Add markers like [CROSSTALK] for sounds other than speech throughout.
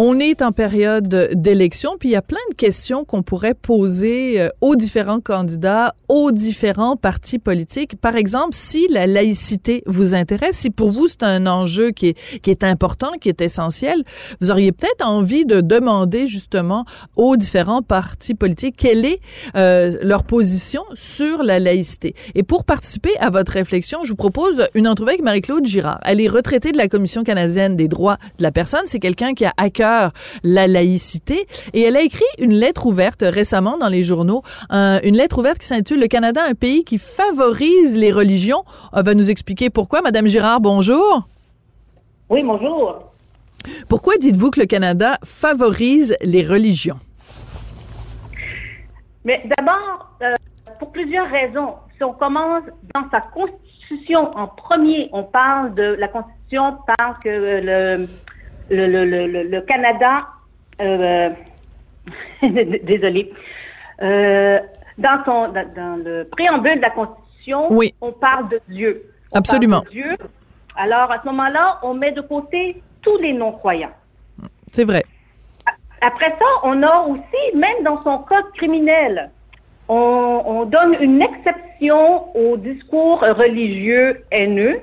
On est en période d'élection, puis il y a plein de questions qu'on pourrait poser euh, aux différents candidats, aux différents partis politiques. Par exemple, si la laïcité vous intéresse, si pour vous c'est un enjeu qui est, qui est important, qui est essentiel, vous auriez peut-être envie de demander justement aux différents partis politiques quelle est euh, leur position sur la laïcité. Et pour participer à votre réflexion, je vous propose une entrevue avec Marie-Claude Girard. Elle est retraitée de la Commission canadienne des droits de la personne. C'est quelqu'un qui a à cœur la laïcité. Et elle a écrit une lettre ouverte récemment dans les journaux, une lettre ouverte qui s'intitule Le Canada, un pays qui favorise les religions. Elle va nous expliquer pourquoi. Madame Girard, bonjour. Oui, bonjour. Pourquoi dites-vous que le Canada favorise les religions? Mais d'abord, euh, pour plusieurs raisons. Si on commence dans sa constitution en premier, on parle de la constitution parle que le, le, le, le, le Canada, euh, [LAUGHS] désolé, euh, dans, son, dans, dans, le préambule de la Constitution, oui. on parle de Dieu. On Absolument. Parle de Dieu. Alors, à ce moment-là, on met de côté tous les non-croyants. C'est vrai. Après ça, on a aussi, même dans son code criminel, on, on donne une exception au discours religieux haineux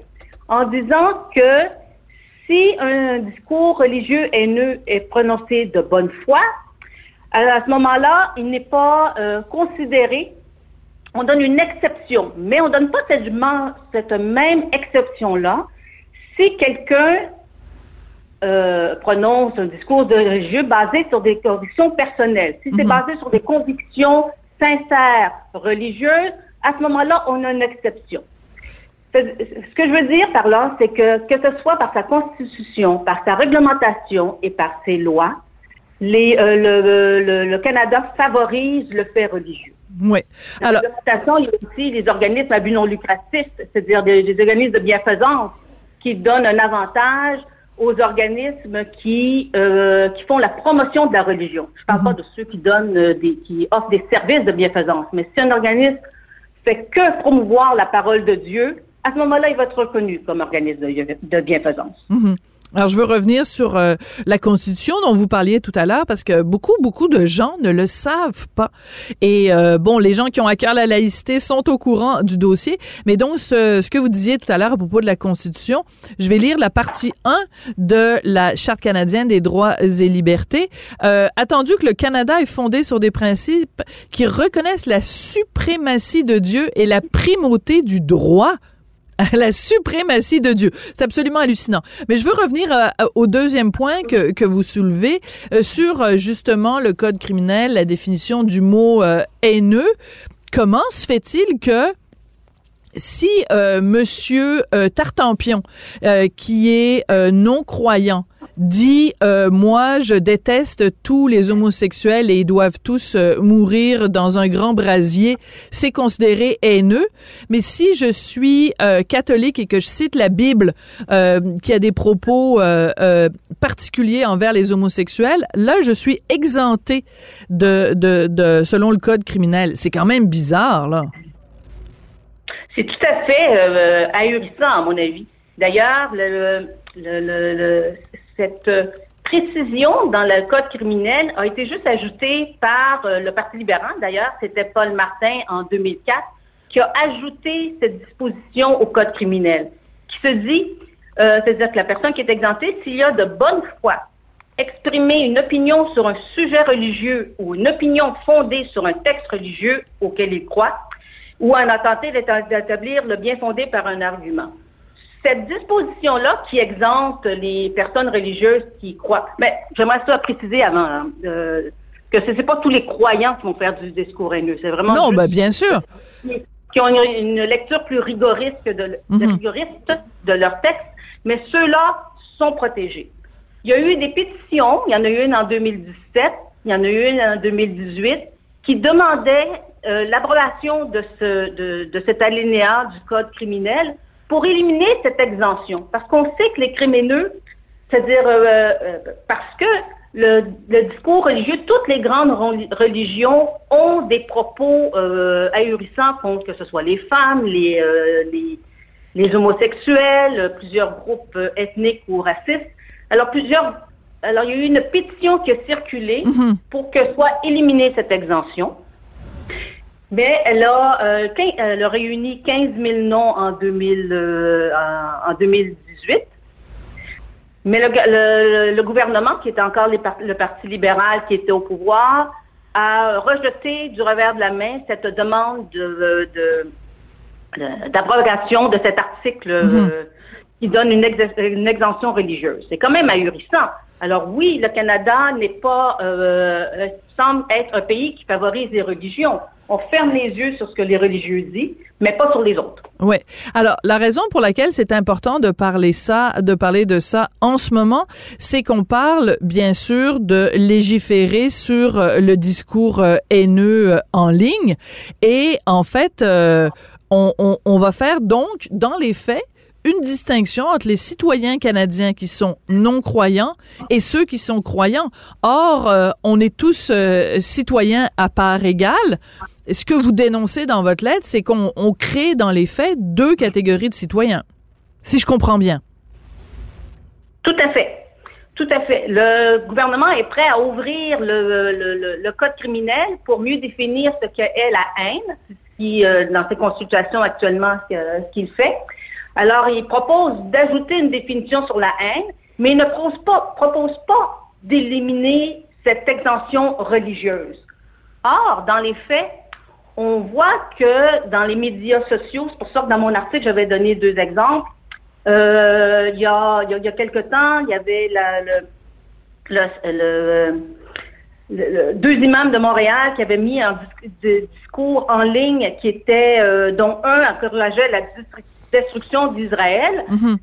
en disant que si un discours religieux haineux est prononcé de bonne foi, à ce moment-là, il n'est pas euh, considéré. On donne une exception, mais on ne donne pas cette, cette même exception-là si quelqu'un euh, prononce un discours de religieux basé sur des convictions personnelles. Si c'est Mhm. basé sur des convictions sincères religieuses, à ce moment-là, on a une exception. Ce que je veux dire par là, c'est que que ce soit par sa constitution, par sa réglementation et par ses lois, les, euh, le, le- le Canada favorise le fait religieux. Oui. La Alors, réglementation, il y a aussi les organismes à but non lucratif, c'est-à-dire des, des organismes de bienfaisance qui donnent un avantage aux organismes qui euh, qui font la promotion de la religion. Je parle pas de ceux qui donnent euh, des qui offrent des services de bienfaisance, mais si un organisme fait que promouvoir la parole de Dieu, à ce moment-là, il va être reconnu comme organisme de, bienfaisance. Mhm. Alors, je veux revenir sur euh, la Constitution dont vous parliez tout à l'heure, parce que beaucoup, beaucoup de gens ne le savent pas. Et euh, bon, les gens qui ont à cœur la laïcité sont au courant du dossier. Mais donc, ce, ce que vous disiez tout à l'heure à propos de la Constitution, je vais lire la partie 1 de la Charte canadienne des droits et libertés. Euh, attendu que le Canada est fondé sur des principes qui reconnaissent la suprématie de Dieu et la primauté du droit [LAUGHS] la suprématie de Dieu. C'est absolument hallucinant. Mais je veux revenir euh, au deuxième point que, que vous soulevez euh, sur euh, justement le code criminel, la définition du mot haineux. Comment se fait-il que si Monsieur Tartampion, qui est non croyant, dit euh, moi je déteste tous les homosexuels et ils doivent tous euh, mourir dans un grand brasier, c'est considéré haineux. Mais si je suis euh, catholique et que je cite la Bible euh, qui a des propos euh, particuliers envers les homosexuels, là je suis exempté de, de, de selon le code criminel. C'est quand même bizarre là. C'est tout à fait ahurissant, à mon avis. D'ailleurs, le, le, le, le- cette, précision dans le code criminel a été juste ajoutée par euh, le Parti libéral. D'ailleurs, c'était Paul Martin en 2004 qui a ajouté cette disposition au code criminel, qui se dit, euh, c'est-à-dire que la personne qui est exemptée, s'il y a de bonne foi, exprimer une opinion sur un sujet religieux ou une opinion fondée sur un texte religieux auquel il croit, ou en tenter d'établir le bien fondé par un argument cette disposition-là qui exempte les personnes religieuses qui croient, mais j'aimerais ça préciser avant hein, euh, que ce n'est pas tous les croyants qui vont faire du discours haineux. C'est vraiment non, ben, bien sûr qui ont une, lecture plus rigoriste que de, mhm. rigoriste de leur texte, mais ceux-là sont protégés. Il y a eu des pétitions, il y en a eu une en 2017, il y en a eu une en 2018, qui demandaient euh, l'abrogation de, ce, de, de cet alinéa du Code criminel pour éliminer cette exemption. Parce qu'on sait que les crimineux, c'est-à-dire euh, euh, parce que le, discours religieux, toutes les grandes religions ont des propos euh, ahurissants contre que ce soit les femmes, les, les, homosexuels, plusieurs groupes ethniques ou racistes. Alors plusieurs, alors il y a eu une pétition qui a circulé mm-hmm. pour que soit éliminée cette exemption. Mais elle a, euh, elle a réuni 15 000 noms en, 2000, euh, en, 2018. Mais le, le, gouvernement, qui était encore le Parti libéral qui était au pouvoir, a rejeté du revers de la main cette demande de, d'abrogation de, cet article euh, mhm. qui donne une, une exemption religieuse. C'est quand même ahurissant. Alors oui, le Canada n'est pas semble être un pays qui favorise les religions on ferme les yeux sur ce que les religieux disent, mais pas sur les autres. Oui. Alors, la raison pour laquelle c'est important de parler ça, de parler de ça en ce moment, c'est qu'on parle, bien sûr, de légiférer sur euh, le discours euh, haineux euh, en ligne. Et, en fait, on, va faire donc, dans les faits, une distinction entre les citoyens canadiens qui sont non croyants et ceux qui sont croyants. Or, on est tous citoyens à part égale ce que vous dénoncez dans votre lettre, c'est qu'on crée dans les faits deux catégories de citoyens, si je comprends bien. Tout à fait. Tout à fait. Le gouvernement est prêt à ouvrir le, code criminel pour mieux définir ce qu'est la haine, qui, euh, dans ses consultations actuellement, ce qu'il fait. Alors, il propose d'ajouter une définition sur la haine, mais il ne propose pas, propose pas d'éliminer cette exemption religieuse. Or, dans les faits, on voit que dans les médias sociaux, c'est pour ça que dans mon article, j'avais donné deux exemples. Euh, il, y a, il, y a, quelque temps, il y avait le, deux imams de Montréal qui avaient mis un discours en ligne qui était, euh, dont un encourageait la destruction d'Israël. Mm-hmm.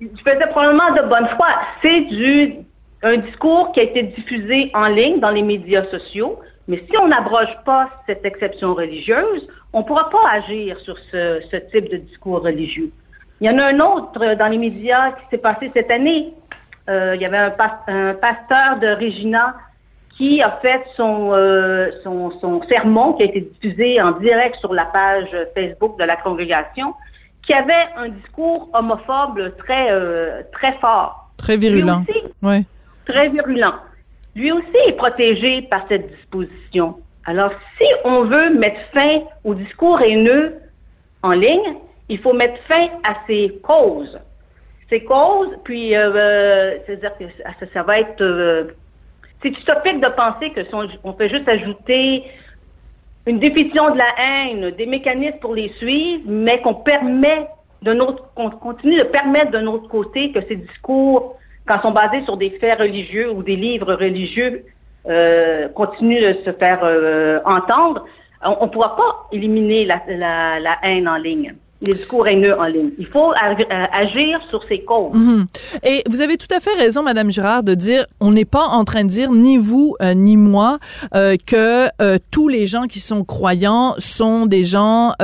Il faisait probablement de bonne foi. C'est du un discours qui a été diffusé en ligne dans les médias sociaux. Mais si on n'abroge pas cette exception religieuse, on ne pourra pas agir sur ce, type de discours religieux. Il y en a un autre dans les médias qui s'est passé cette année. Euh, il y avait un, pasteur de Regina qui a fait euh, son, son, sermon qui a été diffusé en direct sur la page Facebook de la congrégation, qui avait un discours homophobe très, euh, très fort. Très virulent. Oui. Très virulent lui aussi est protégé par cette disposition. Alors, si on veut mettre fin au discours haineux en ligne, il faut mettre fin à ses causes. Ces causes, puis, euh, euh, c'est-à-dire que ça, va être... Euh, c'est utopique de penser que peut juste ajouter une définition de la haine, des mécanismes pour les suivre, mais qu'on permet continue de permettre de notre côté que ces discours quand sont basés sur des faits religieux ou des livres religieux, euh, continuent de se faire euh, entendre, on ne pourra pas éliminer la, haine en ligne les discours haineux en ligne. Il faut euh, agir sur ces causes. Mhm. Et vous avez tout à fait raison, Madame Girard, de dire on n'est pas en train de dire ni vous ni moi que tous les gens qui sont croyants sont des gens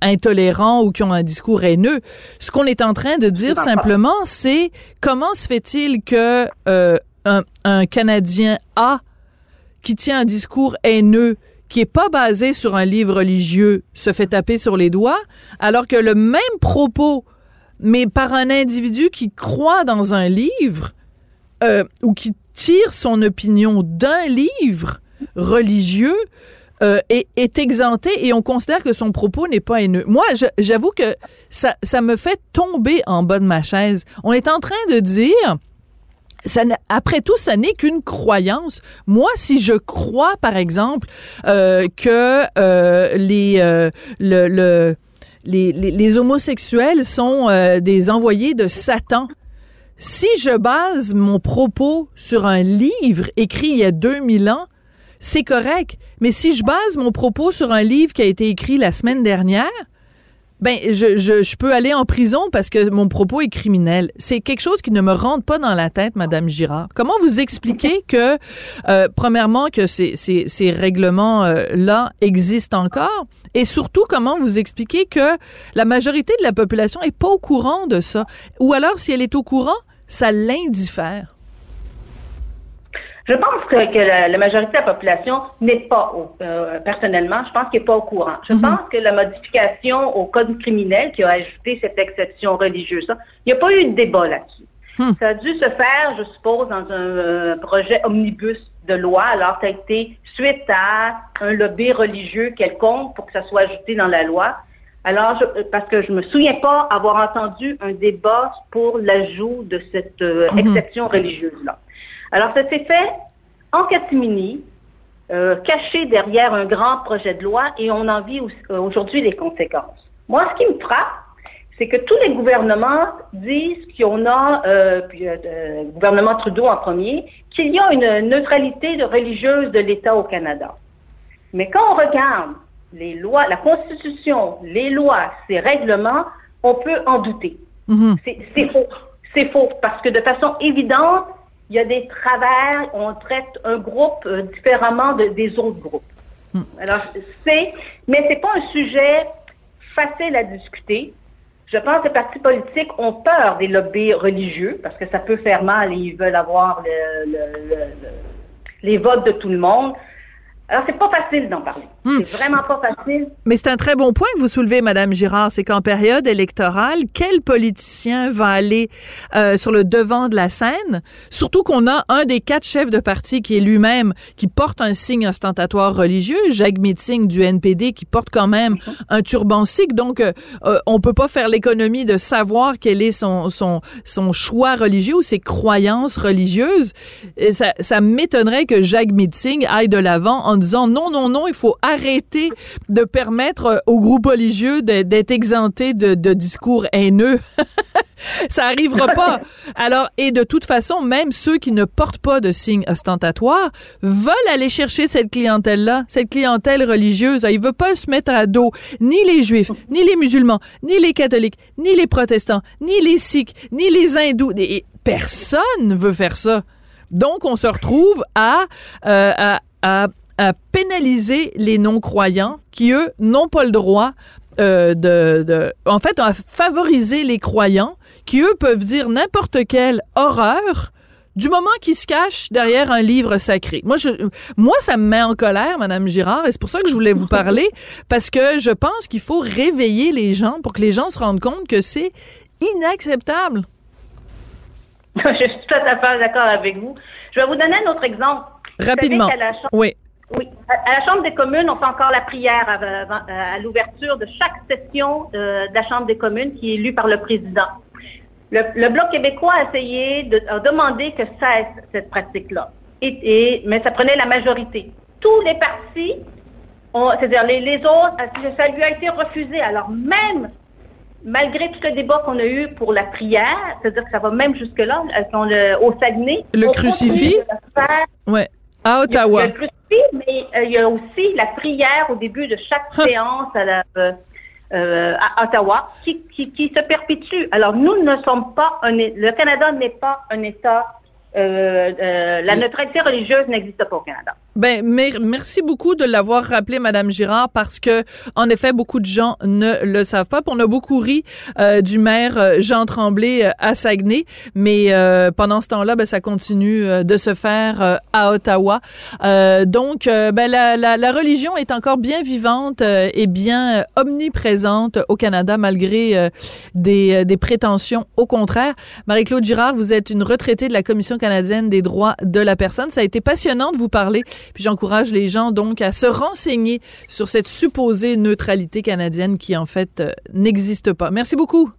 intolérants ou qui ont un discours haineux. Ce qu'on est en train de dire simplement, c'est comment se fait-il que euh, un, Canadien A qui tient un discours haineux qui est pas basé sur un livre religieux se fait taper sur les doigts, alors que le même propos, mais par un individu qui croit dans un livre, euh, ou qui tire son opinion d'un livre religieux euh, est, est, exempté et on considère que son propos n'est pas haineux. Moi, j'avoue que ça, ça me fait tomber en bas de ma chaise. On est en train de dire ça, après tout, ça n'est qu'une croyance. Moi, si je crois, par exemple, euh, que euh, les, euh, le, le, les, les, les, homosexuels sont des envoyés de Satan, si je base mon propos sur un livre écrit il y a 2000 ans, c'est correct. Mais si je base mon propos sur un livre qui a été écrit la semaine dernière, ben je, je, je, peux aller en prison parce que mon propos est criminel. C'est quelque chose qui ne me rentre pas dans la tête, Madame Girard. Comment vous expliquez que, euh, premièrement, que ces, ces, ces règlements-là euh, existent encore, et surtout comment vous expliquez que la majorité de la population est pas au courant de ça, ou alors si elle est au courant, ça l'indiffère? Je pense que, que la, la, majorité de la population n'est pas, au, euh, personnellement, je pense qu'elle n'est pas au courant. Je mm -hmm. pense que la modification au code criminel qui a ajouté cette exception religieuse, il n'y a pas eu de débat là-dessus. Mm. Ça a dû se faire, je suppose, dans un euh, projet omnibus de loi, alors ça a été suite à un lobby religieux quelconque pour que ça soit ajouté dans la loi. Alors, je, parce que je me souviens pas avoir entendu un débat pour l'ajout de cette euh, -hmm. exception religieuse-là. Alors, ça s'est fait en catimini, euh, caché derrière un grand projet de loi, et on en vit aujourd'hui les conséquences. Moi, ce qui me frappe, c'est que tous les gouvernements disent qu'on a, euh, puis, euh, gouvernement Trudeau en premier, qu'il y a une neutralité religieuse de l'État au Canada. Mais quand on regarde les lois, la Constitution, les lois, ces règlements, on peut en douter. -hmm. C'est faux. C'est faux parce que de façon évidente, il y a des travers, on traite un groupe euh, différemment de, des autres groupes. Mm. Alors, c'est, mais c'est pas un sujet facile à discuter. Je pense que les partis politiques ont peur des lobbies religieux parce que ça peut faire mal et ils veulent avoir le, le, le, les votes de tout le monde. Alors, c'est pas facile d'en parler. Hum. C'est vraiment pas facile. Mais c'est un très bon point que vous soulevez, Madame Girard. C'est qu'en période électorale, quel politicien va aller euh, sur le devant de la scène? Surtout qu'on a un des quatre chefs de parti qui est lui-même, qui porte un signe ostentatoire religieux, Jacques Meeting du NPD, qui porte quand même un turban sikh. Donc, euh, on peut pas faire l'économie de savoir quel est son, son, son choix religieux ou ses croyances religieuses. Et ça, ça m'étonnerait que Jacques Meeting aille de l'avant en disant non, non, non, il faut arrêter de permettre aux groupes religieux d'être exemptés de, de, discours haineux. [LAUGHS] ça arrivera pas. [LAUGHS] Alors, et de toute façon, même ceux qui ne portent pas de signes ostentatoires veulent aller chercher cette clientèle-là, cette clientèle religieuse. Ils veulent pas se mettre à dos ni les juifs, ni les musulmans, ni les catholiques, ni les protestants, ni les sikhs, ni les hindous. Et personne veut faire ça. Donc, on se retrouve à, euh, à, à à pénaliser les non-croyants qui, eux, n'ont pas le droit euh, de, de, En fait, à favoriser les croyants qui, eux, peuvent dire n'importe quelle horreur du moment qu'ils se cachent derrière un livre sacré. Moi, je, moi, ça me met en colère, Madame Girard, et c'est pour ça que je voulais vous parler, [LAUGHS] parce que je pense qu'il faut réveiller les gens pour que les gens se rendent compte que c'est inacceptable. [LAUGHS] Je suis tout à fait d'accord avec vous. Je vais vous donner un autre exemple. Rapidement. Oui. Oui. À la Chambre des communes, on fait encore la prière à, à, l'ouverture de chaque session de, de, la Chambre des communes qui est élue par le président. Le, le Bloc québécois a essayé de a demandé que cesse cette pratique-là. Et, et, mais ça prenait la majorité. Tous les partis, c'est-à-dire les, les autres, ça lui a été refusé. Alors même malgré tout le débat qu'on a eu pour la prière, c'est-à-dire que ça va même jusque-là, au Saguenay. Le crucifix? Ouais. À Ottawa. Le, le crucifix, mais euh, il y a aussi la prière au début de chaque séance à, la, euh, à Ottawa qui, qui, qui, se perpétue. Alors, nous ne sommes pas un... Le Canada n'est pas un État... Euh, la neutralité religieuse n'existe pas au Canada. Ben, merci beaucoup de l'avoir rappelé, Madame Girard, parce que, en effet, beaucoup de gens ne le savent pas. on a beaucoup ri euh, du maire euh, Jean Tremblay euh, à Saguenay, mais pendant ce temps-là, ben, ça continue de se faire à Ottawa. donc, ben, la, la, la, religion est encore bien vivante et bien omniprésente au Canada, malgré des, des prétentions au contraire. Marie-Claude Girard, vous êtes une retraitée de la Commission canadienne des droits de la personne. Ça a été passionnant de vous parler puis j'encourage les gens donc à se renseigner sur cette supposée neutralité canadienne qui en fait euh, n'existe pas. Merci beaucoup.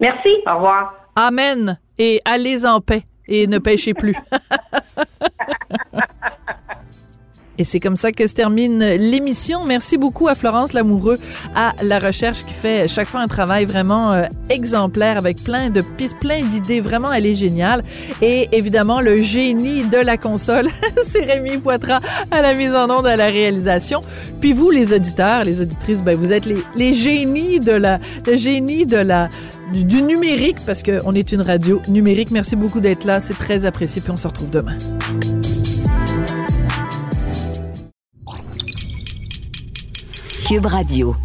Merci. Au revoir. Amen. Et allez en paix et ne pêchez plus. [LAUGHS] Et c'est comme ça que se termine l'émission. Merci beaucoup à Florence Lamoureux à la recherche qui fait chaque fois un travail vraiment euh, exemplaire avec plein de pistes, plein d'idées. Vraiment, elle est géniale. Et évidemment, le génie de la console, [LAUGHS] c'est Rémi Poitras à la mise en onde, à la réalisation. Puis vous, les auditeurs, les auditrices, ben vous êtes les, génies de la, le génie de la, du, du numérique parce qu'on est une radio numérique. Merci beaucoup d'être là. C'est très apprécié. Puis on se retrouve demain. Radio.